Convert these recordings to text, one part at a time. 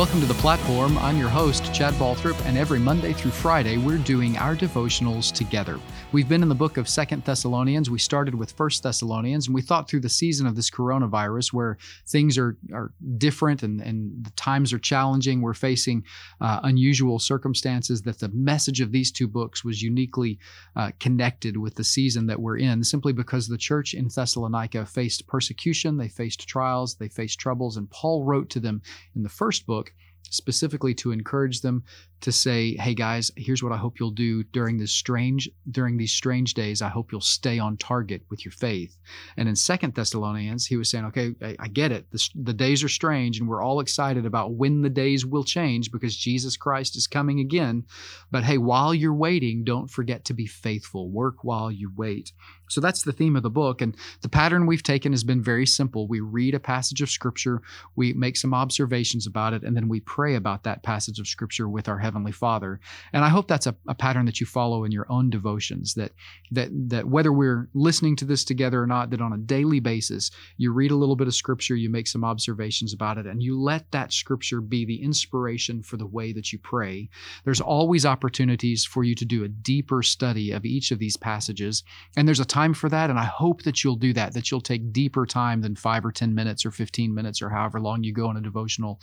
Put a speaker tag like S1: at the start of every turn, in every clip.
S1: Welcome to the platform. I'm your host, Chad Balthrop, and every Monday through Friday, we're doing our devotionals together. We've been in the book of Second Thessalonians. We started with First Thessalonians, and we thought through the season of this coronavirus where things are, are different and, and the times are challenging. We're facing uh, unusual circumstances, that the message of these two books was uniquely uh, connected with the season that we're in, simply because the church in Thessalonica faced persecution, they faced trials, they faced troubles, and Paul wrote to them in the first book like specifically to encourage them to say, "Hey guys, here's what I hope you'll do during this strange during these strange days. I hope you'll stay on target with your faith." And in Second Thessalonians, he was saying, "Okay, I, I get it. The, the days are strange, and we're all excited about when the days will change because Jesus Christ is coming again. But hey, while you're waiting, don't forget to be faithful. Work while you wait." So that's the theme of the book. And the pattern we've taken has been very simple. We read a passage of scripture, we make some observations about it, and then we pray about that passage of scripture with our Heavenly Father. And I hope that's a, a pattern that you follow in your own devotions, that that that whether we're listening to this together or not, that on a daily basis, you read a little bit of scripture, you make some observations about it, and you let that scripture be the inspiration for the way that you pray. There's always opportunities for you to do a deeper study of each of these passages. And there's a time for that. And I hope that you'll do that, that you'll take deeper time than five or 10 minutes or 15 minutes or however long you go in a devotional.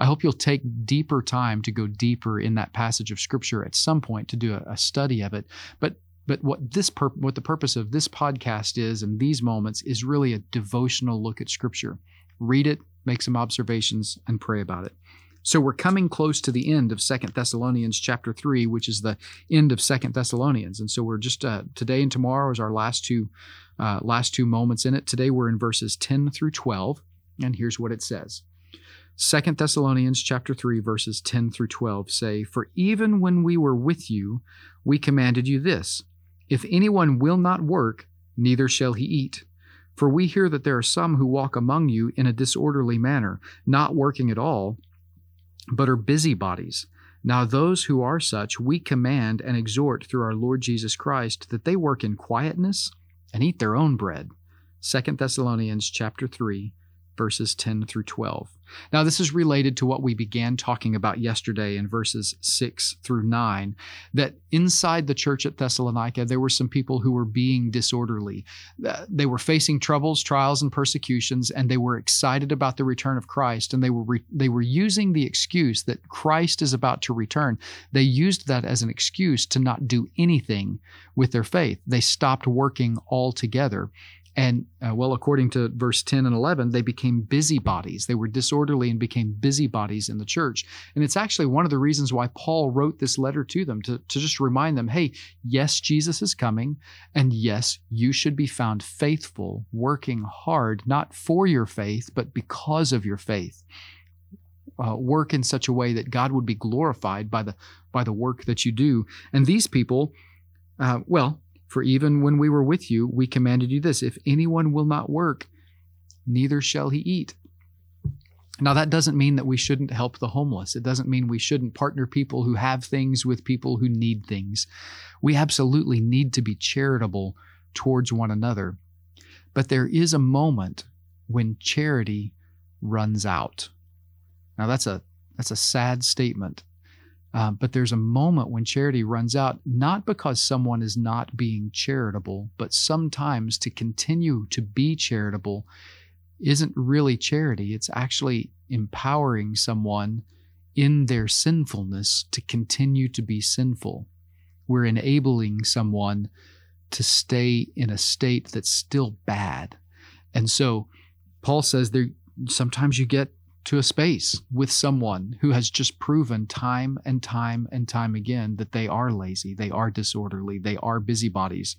S1: I hope you'll take deeper time to go deeper in that passage of scripture at some point to do a, a study of it. But but what this pur- what the purpose of this podcast is and these moments is really a devotional look at scripture. Read it, make some observations, and pray about it. So we're coming close to the end of Second Thessalonians chapter 3, which is the end of Second Thessalonians. And so we're just uh, today and tomorrow is our last two uh, last two moments in it. Today we're in verses 10 through 12, and here's what it says. Second Thessalonians chapter 3 verses 10 through 12 say, "For even when we were with you, we commanded you this: if anyone will not work, neither shall he eat." For we hear that there are some who walk among you in a disorderly manner, not working at all, but are busybodies. Now, those who are such, we command and exhort through our Lord Jesus Christ that they work in quietness and eat their own bread. 2 Thessalonians chapter 3, verses 10 through 12. Now, this is related to what we began talking about yesterday in verses 6 through 9 that inside the church at Thessalonica, there were some people who were being disorderly. Uh, they were facing troubles, trials, and persecutions, and they were excited about the return of Christ, and they were, re- they were using the excuse that Christ is about to return. They used that as an excuse to not do anything with their faith. They stopped working altogether. And uh, well, according to verse 10 and 11, they became busybodies. They were disorderly and became busybodies in the church. And it's actually one of the reasons why Paul wrote this letter to them to, to just remind them hey, yes, Jesus is coming. And yes, you should be found faithful, working hard, not for your faith, but because of your faith. Uh, work in such a way that God would be glorified by the by the work that you do. And these people, uh, well, for even when we were with you, we commanded you this if anyone will not work, neither shall he eat. Now, that doesn't mean that we shouldn't help the homeless. It doesn't mean we shouldn't partner people who have things with people who need things. We absolutely need to be charitable towards one another. But there is a moment when charity runs out. Now, that's a, that's a sad statement. Uh, but there's a moment when charity runs out, not because someone is not being charitable, but sometimes to continue to be charitable isn't really charity. It's actually empowering someone in their sinfulness to continue to be sinful. We're enabling someone to stay in a state that's still bad. And so Paul says there sometimes you get to a space with someone who has just proven time and time and time again that they are lazy, they are disorderly, they are busybodies,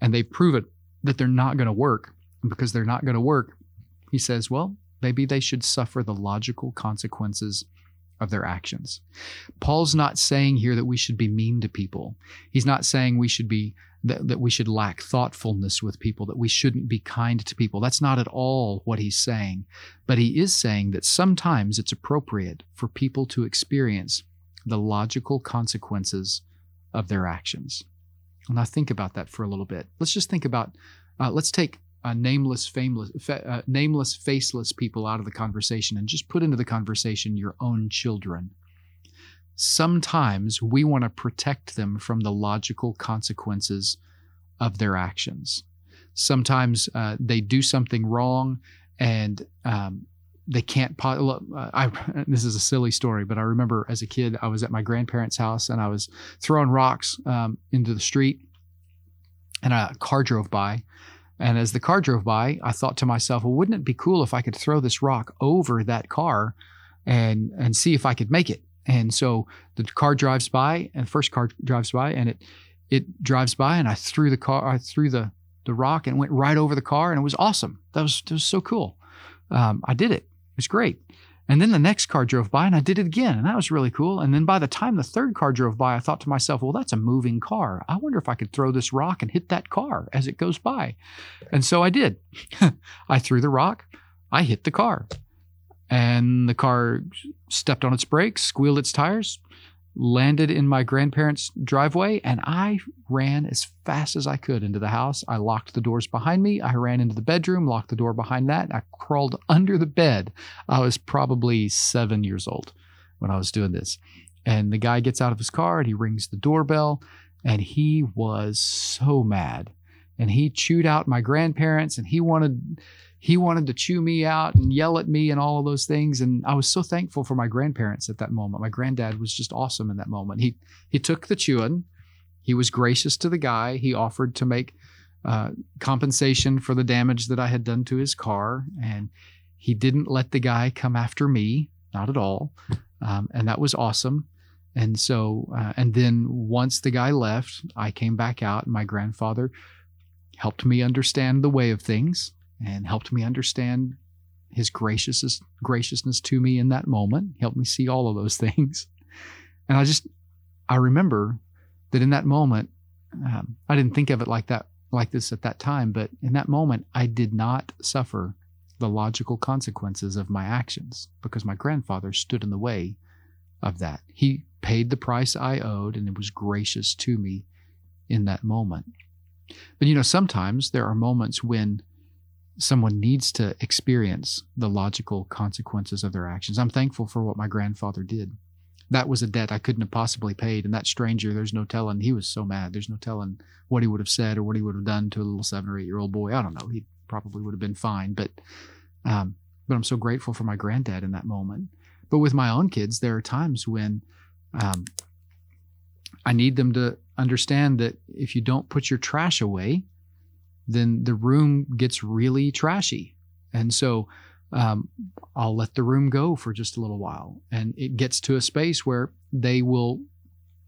S1: and they've proven that they're not going to work. And because they're not going to work, he says, well, maybe they should suffer the logical consequences of their actions. Paul's not saying here that we should be mean to people. He's not saying we should be that, that we should lack thoughtfulness with people, that we shouldn't be kind to people. That's not at all what he's saying. But he is saying that sometimes it's appropriate for people to experience the logical consequences of their actions. Now, think about that for a little bit. Let's just think about, uh, let's take uh, nameless, fameless, fa- uh, nameless, faceless people out of the conversation and just put into the conversation your own children. Sometimes we want to protect them from the logical consequences of their actions. Sometimes uh, they do something wrong and um, they can't. Po- uh, I this is a silly story, but I remember as a kid I was at my grandparents' house and I was throwing rocks um, into the street, and a car drove by. And as the car drove by, I thought to myself, well, wouldn't it be cool if I could throw this rock over that car and and see if I could make it? And so the car drives by, and the first car drives by, and it it drives by, and I threw the car, I threw the the rock, and went right over the car, and it was awesome. That was that was so cool. Um, I did it. It was great. And then the next car drove by and I did it again. And that was really cool. And then by the time the third car drove by, I thought to myself, well, that's a moving car. I wonder if I could throw this rock and hit that car as it goes by. And so I did. I threw the rock, I hit the car. And the car stepped on its brakes, squealed its tires, landed in my grandparents' driveway, and I ran as fast as I could into the house. I locked the doors behind me. I ran into the bedroom, locked the door behind that, I crawled under the bed. I was probably seven years old when I was doing this. And the guy gets out of his car and he rings the doorbell, and he was so mad. And he chewed out my grandparents, and he wanted he wanted to chew me out and yell at me and all of those things. And I was so thankful for my grandparents at that moment. My granddad was just awesome in that moment. He he took the chewing. He was gracious to the guy. He offered to make uh, compensation for the damage that I had done to his car, and he didn't let the guy come after me, not at all. Um, and that was awesome. And so, uh, and then once the guy left, I came back out, and my grandfather helped me understand the way of things and helped me understand his graciousness graciousness to me in that moment helped me see all of those things. And i just i remember that in that moment um, i didn't think of it like that like this at that time but in that moment i did not suffer the logical consequences of my actions because my grandfather stood in the way of that. He paid the price i owed and it was gracious to me in that moment. But you know sometimes there are moments when someone needs to experience the logical consequences of their actions. I'm thankful for what my grandfather did. That was a debt I couldn't have possibly paid. And that stranger, there's no telling, he was so mad. There's no telling what he would have said or what he would have done to a little seven or eight year old boy. I don't know. He probably would have been fine. But, um, but I'm so grateful for my granddad in that moment. But with my own kids, there are times when um, I need them to understand that if you don't put your trash away, then the room gets really trashy. And so um, I'll let the room go for just a little while. And it gets to a space where they will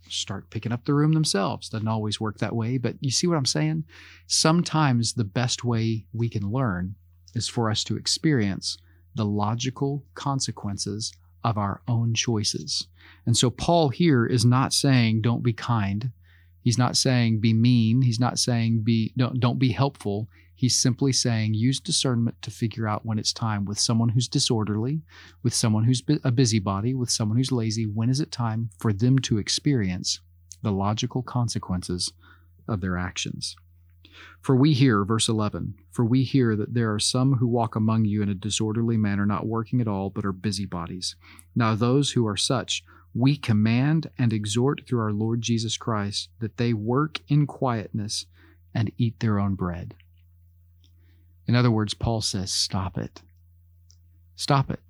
S1: start picking up the room themselves. Doesn't always work that way, but you see what I'm saying? Sometimes the best way we can learn is for us to experience the logical consequences of our own choices. And so Paul here is not saying don't be kind. He's not saying be mean. He's not saying be don't, don't be helpful. He's simply saying use discernment to figure out when it's time with someone who's disorderly, with someone who's a busybody, with someone who's lazy. When is it time for them to experience the logical consequences of their actions? For we hear, verse 11, for we hear that there are some who walk among you in a disorderly manner, not working at all, but are busybodies. Now, those who are such we command and exhort through our Lord Jesus Christ that they work in quietness and eat their own bread. In other words, Paul says, stop it. Stop it.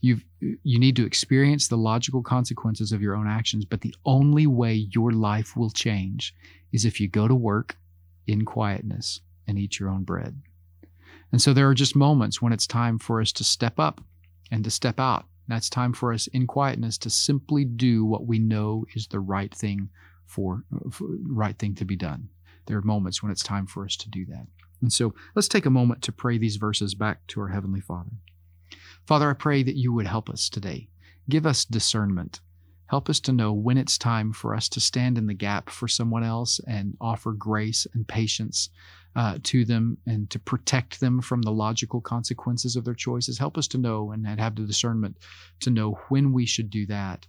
S1: you you need to experience the logical consequences of your own actions, but the only way your life will change is if you go to work in quietness and eat your own bread. And so there are just moments when it's time for us to step up and to step out that's time for us in quietness to simply do what we know is the right thing for, for right thing to be done. There are moments when it's time for us to do that. And so let's take a moment to pray these verses back to our Heavenly Father. Father, I pray that you would help us today. Give us discernment. Help us to know when it's time for us to stand in the gap for someone else and offer grace and patience uh, to them and to protect them from the logical consequences of their choices. Help us to know and have the discernment to know when we should do that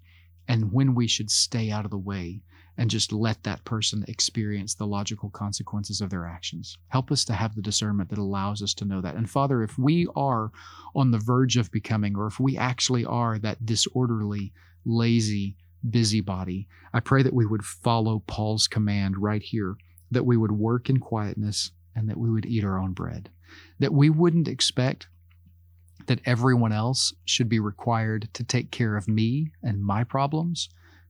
S1: and when we should stay out of the way and just let that person experience the logical consequences of their actions. Help us to have the discernment that allows us to know that. And Father, if we are on the verge of becoming, or if we actually are that disorderly, lazy, busybody, I pray that we would follow Paul's command right here, that we would work in quietness and that we would eat our own bread, that we wouldn't expect that everyone else should be required to take care of me and my problems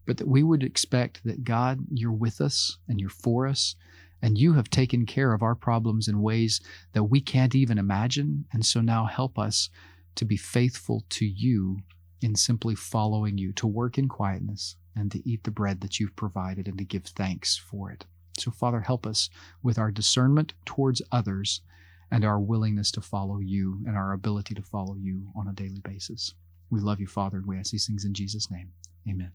S1: but that we would expect that God, you're with us and you're for us, and you have taken care of our problems in ways that we can't even imagine. And so now help us to be faithful to you in simply following you, to work in quietness and to eat the bread that you've provided and to give thanks for it. So, Father, help us with our discernment towards others and our willingness to follow you and our ability to follow you on a daily basis. We love you, Father, and we ask these things in Jesus' name. Amen.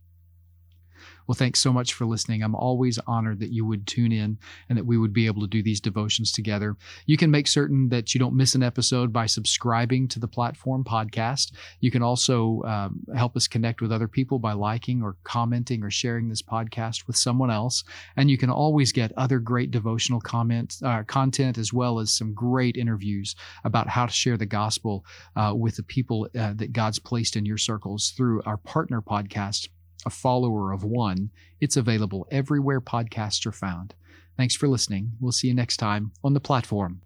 S1: Well, thanks so much for listening. I'm always honored that you would tune in and that we would be able to do these devotions together. You can make certain that you don't miss an episode by subscribing to the platform podcast. You can also um, help us connect with other people by liking or commenting or sharing this podcast with someone else. And you can always get other great devotional comments, uh, content as well as some great interviews about how to share the gospel uh, with the people uh, that God's placed in your circles through our partner podcast a follower of one, it's available everywhere podcasts are found. Thanks for listening. We'll see you next time on the platform.